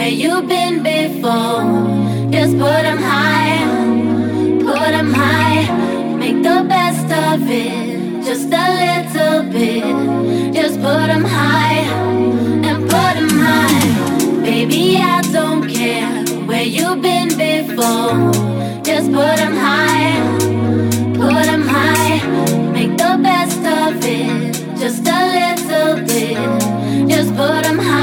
where you been before. Just put them high, put them high. Make the best of it, just a little bit. Just put them high and put them high. Baby, I don't care where you been before. Just put them high, put them high. Make the best of it, just a little bit. Just put them high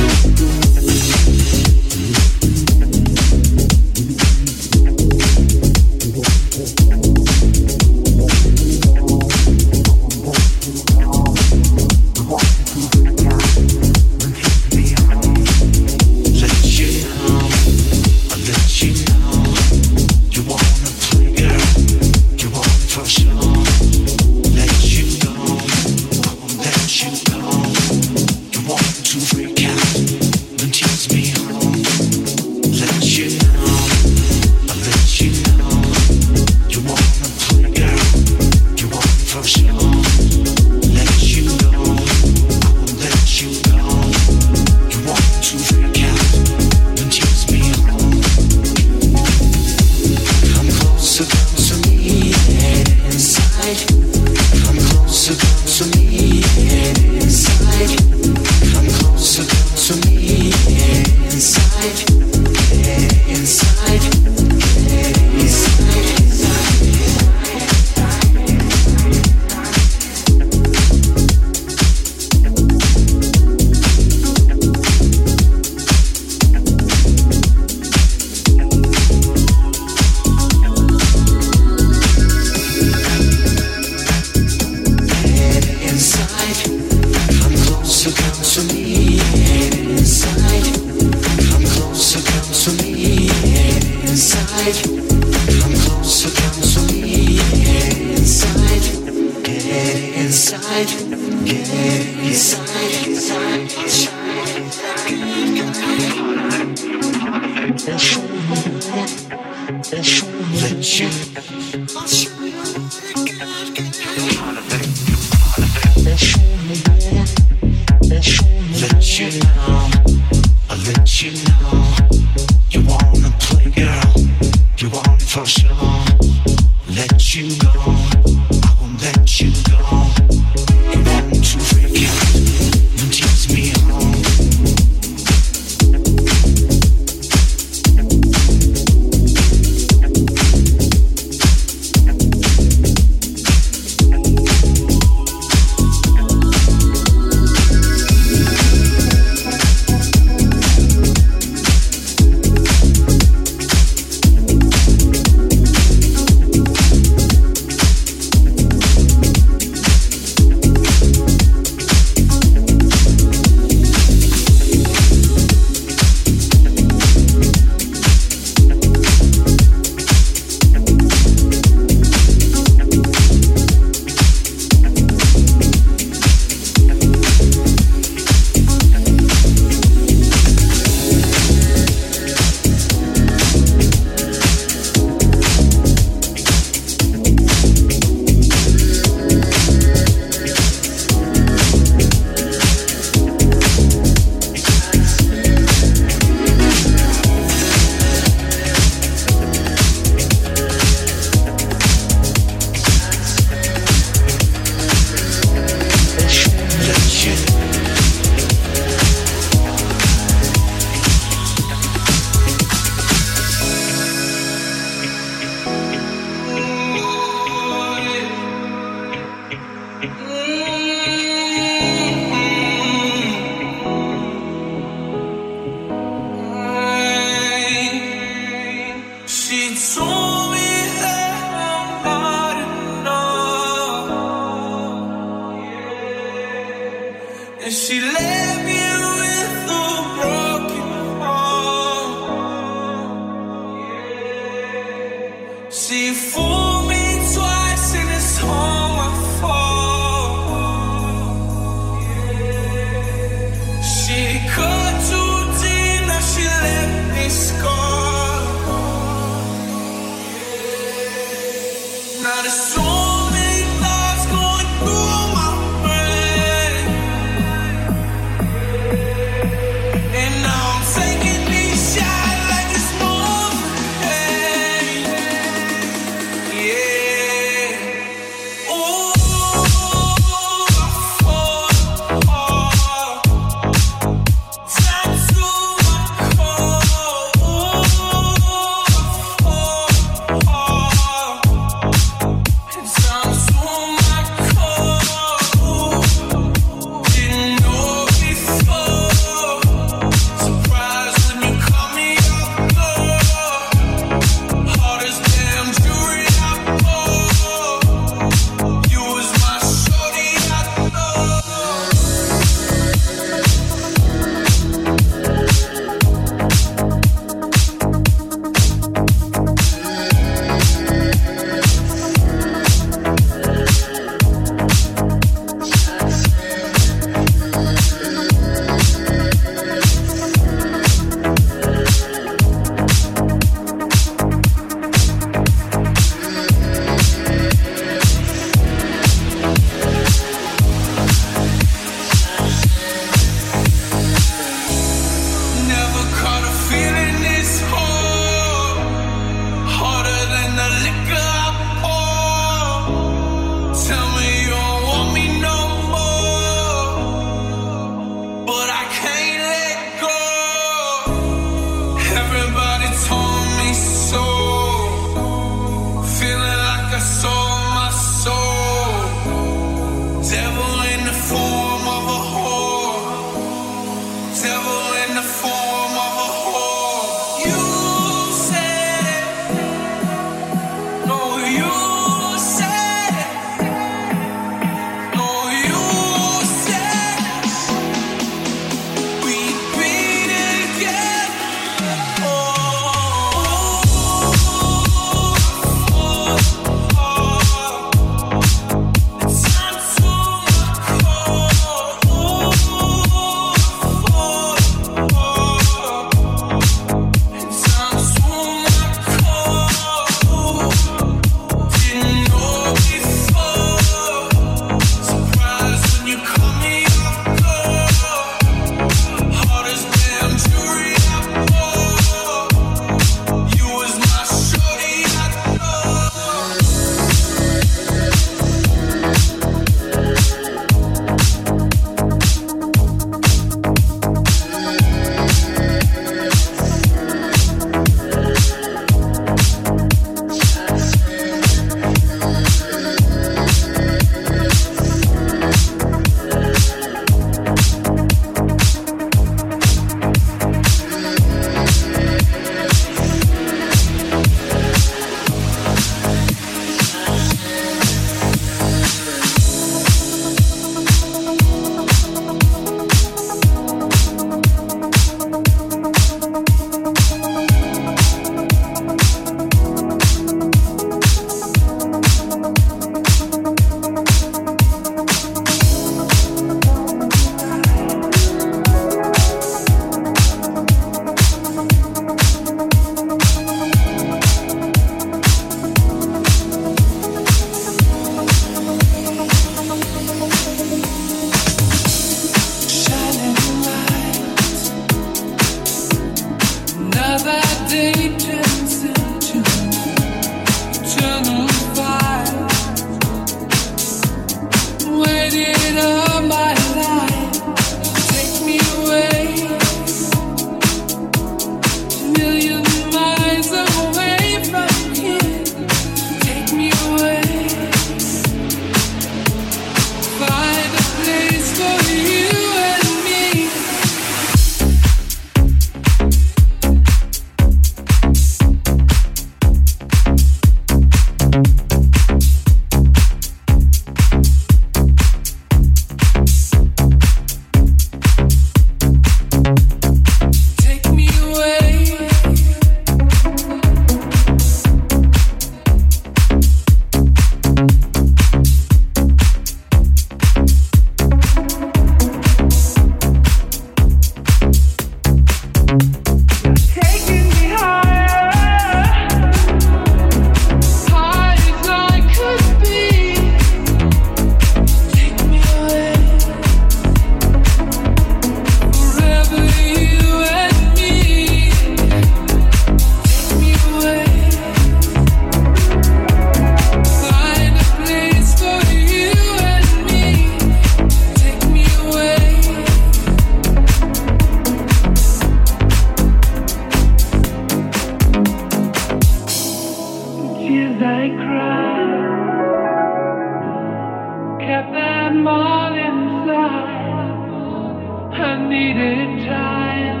needed time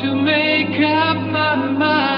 to make up my mind.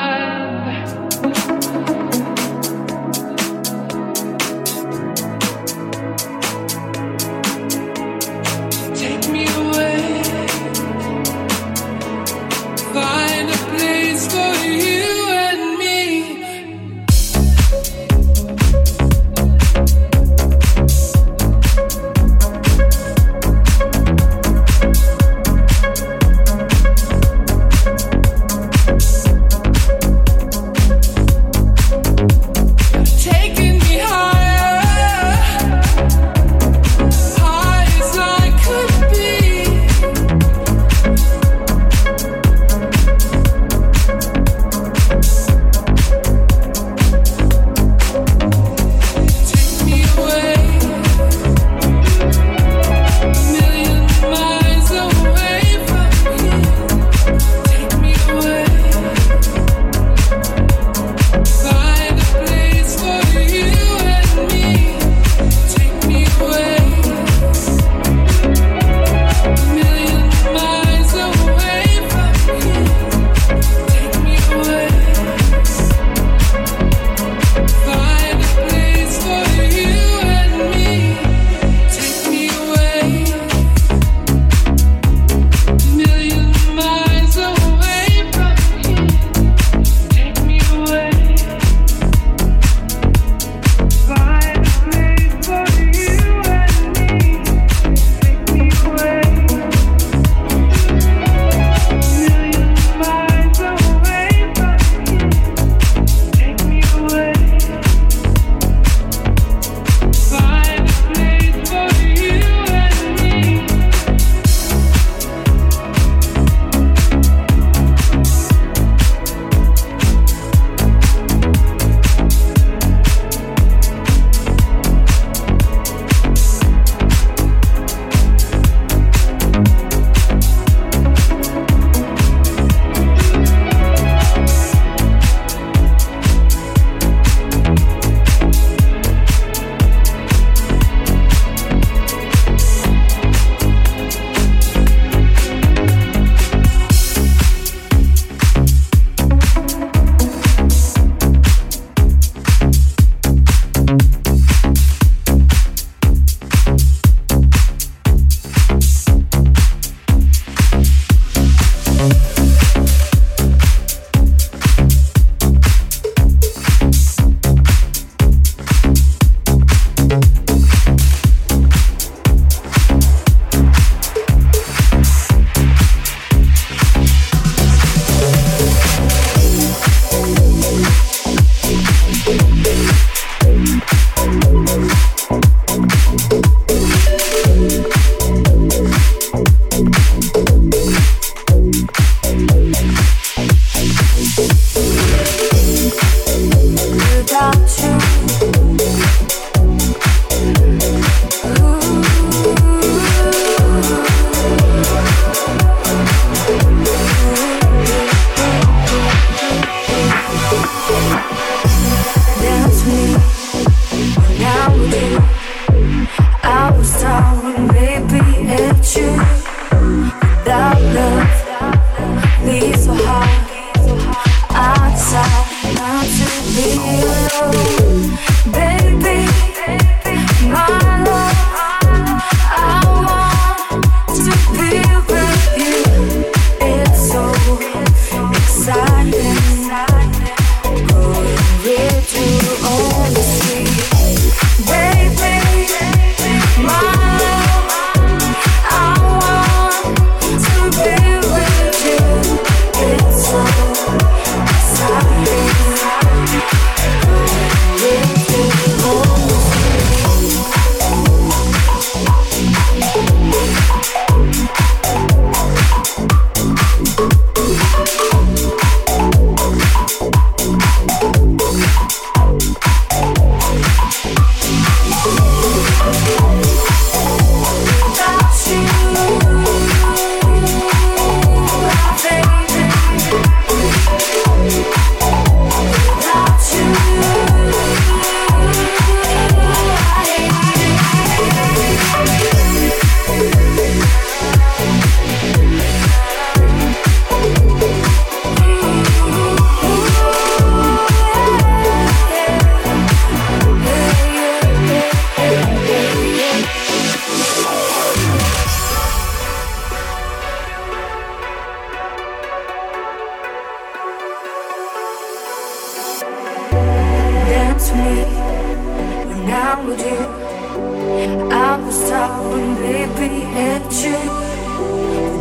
told you I was torn, baby, and true.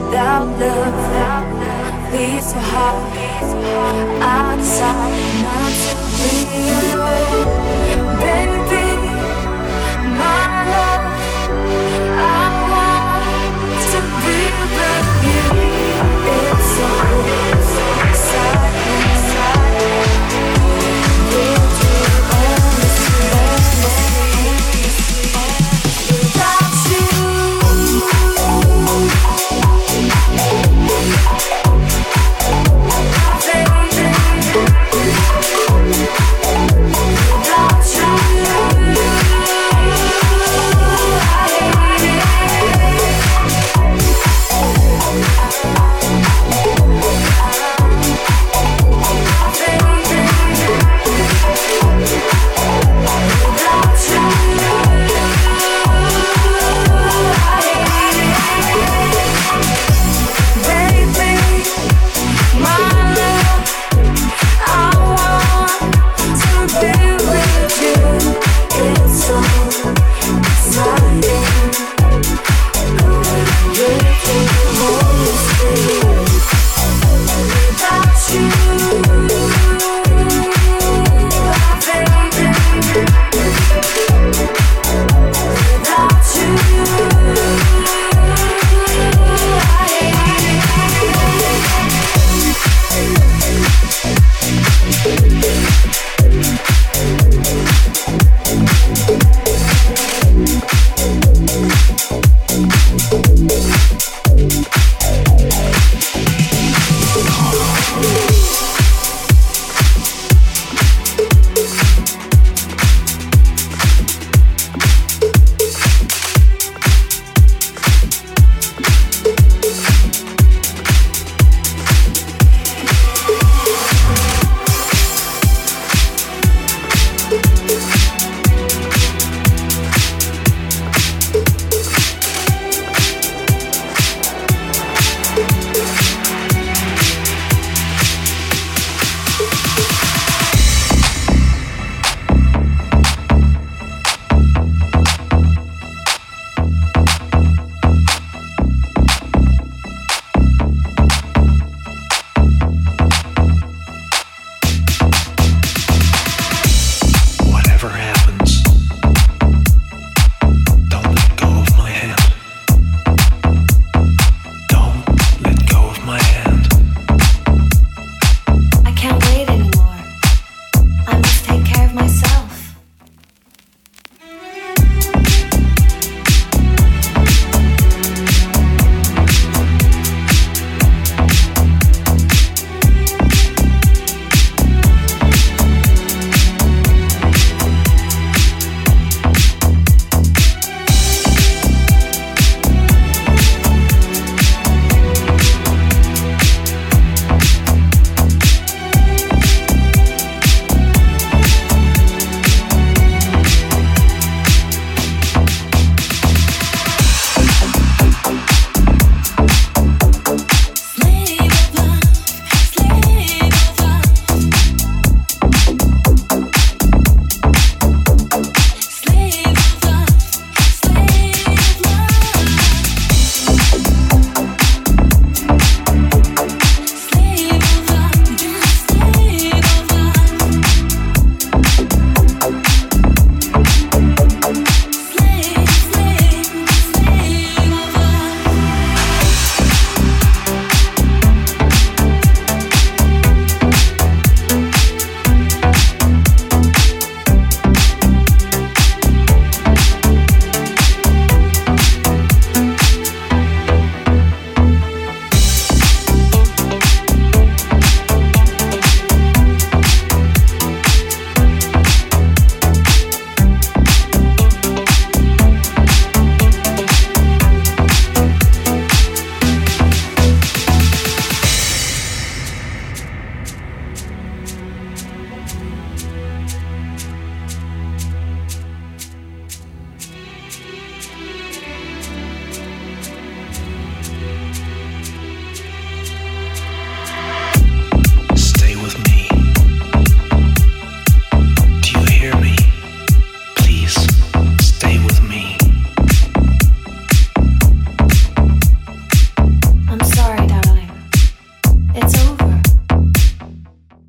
Without love, without love, these were hard. I not to be alone.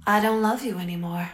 I don't love you anymore.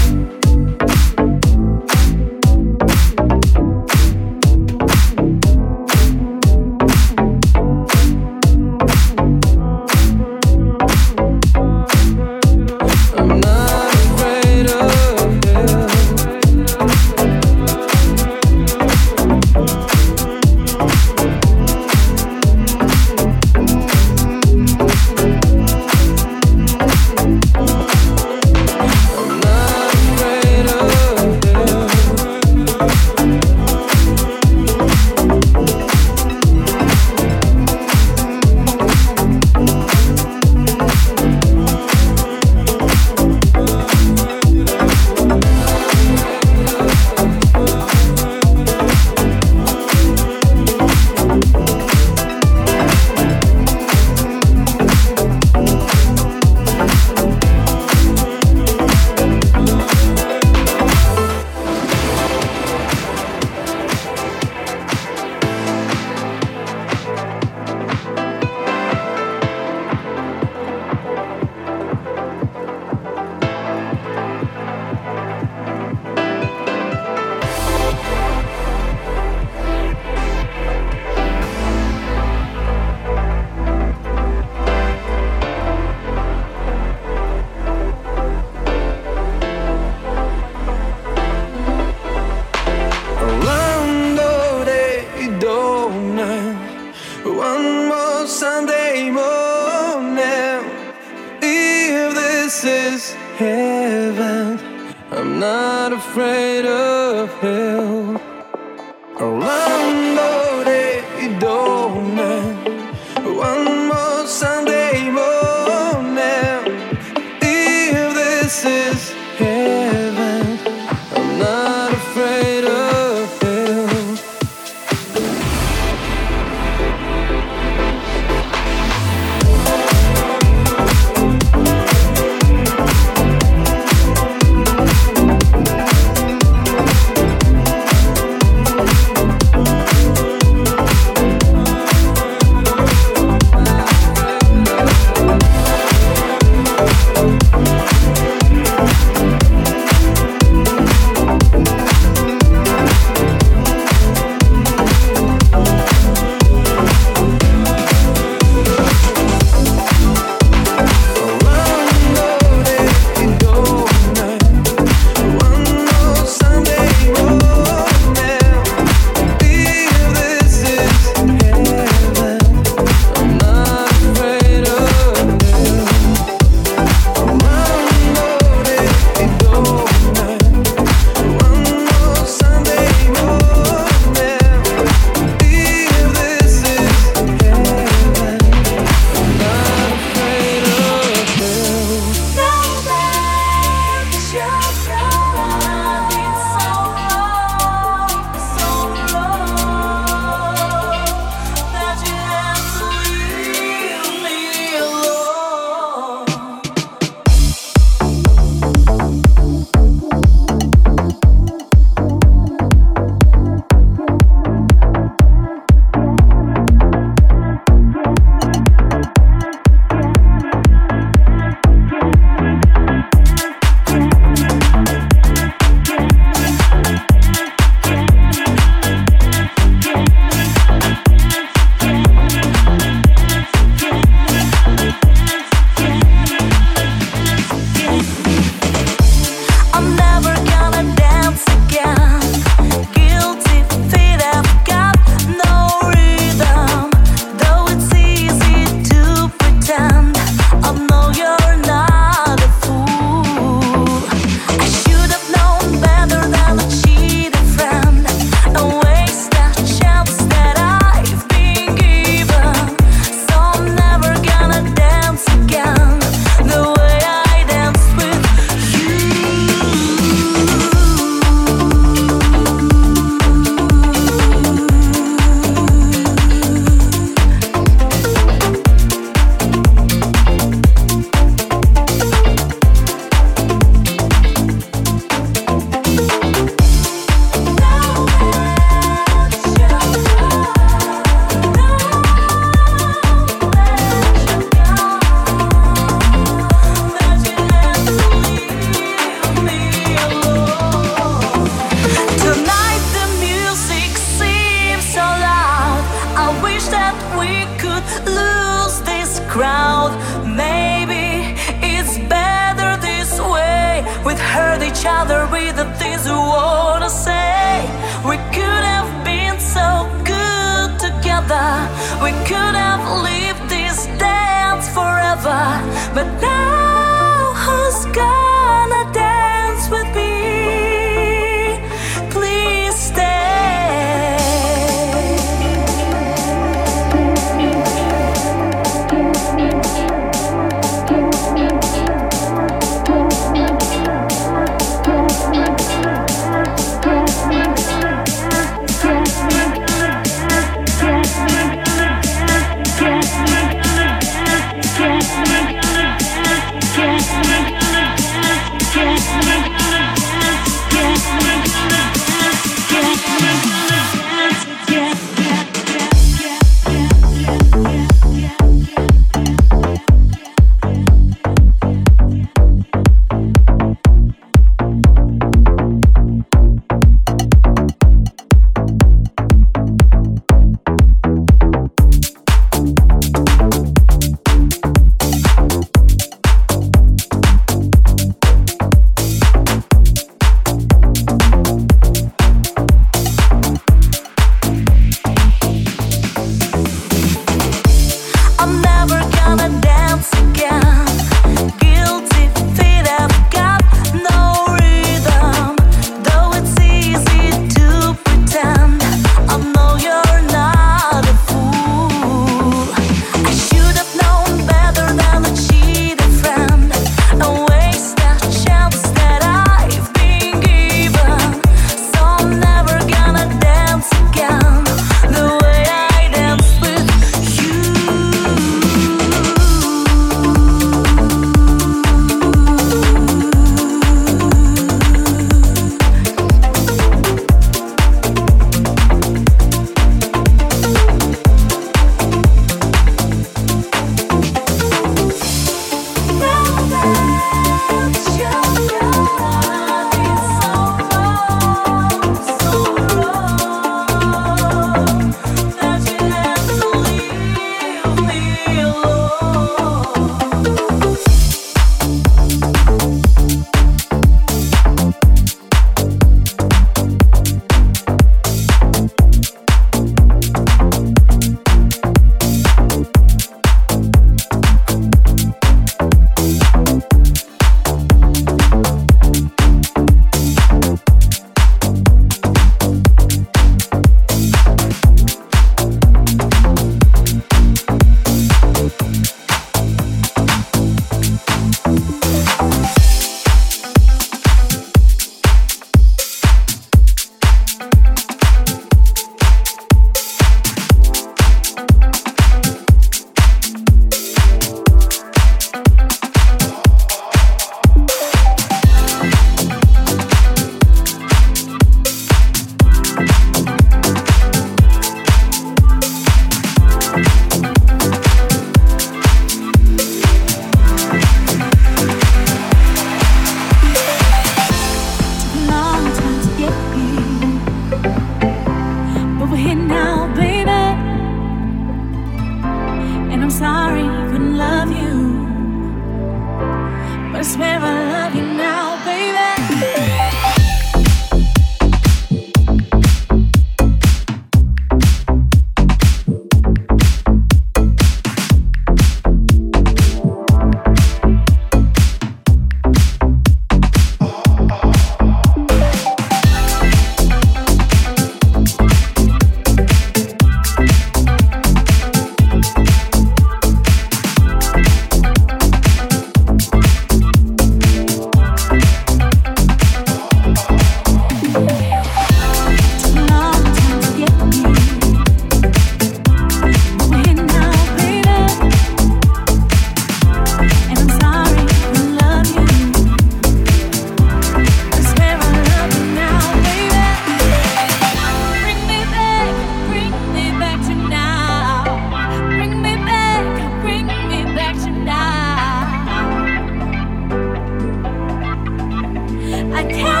attack.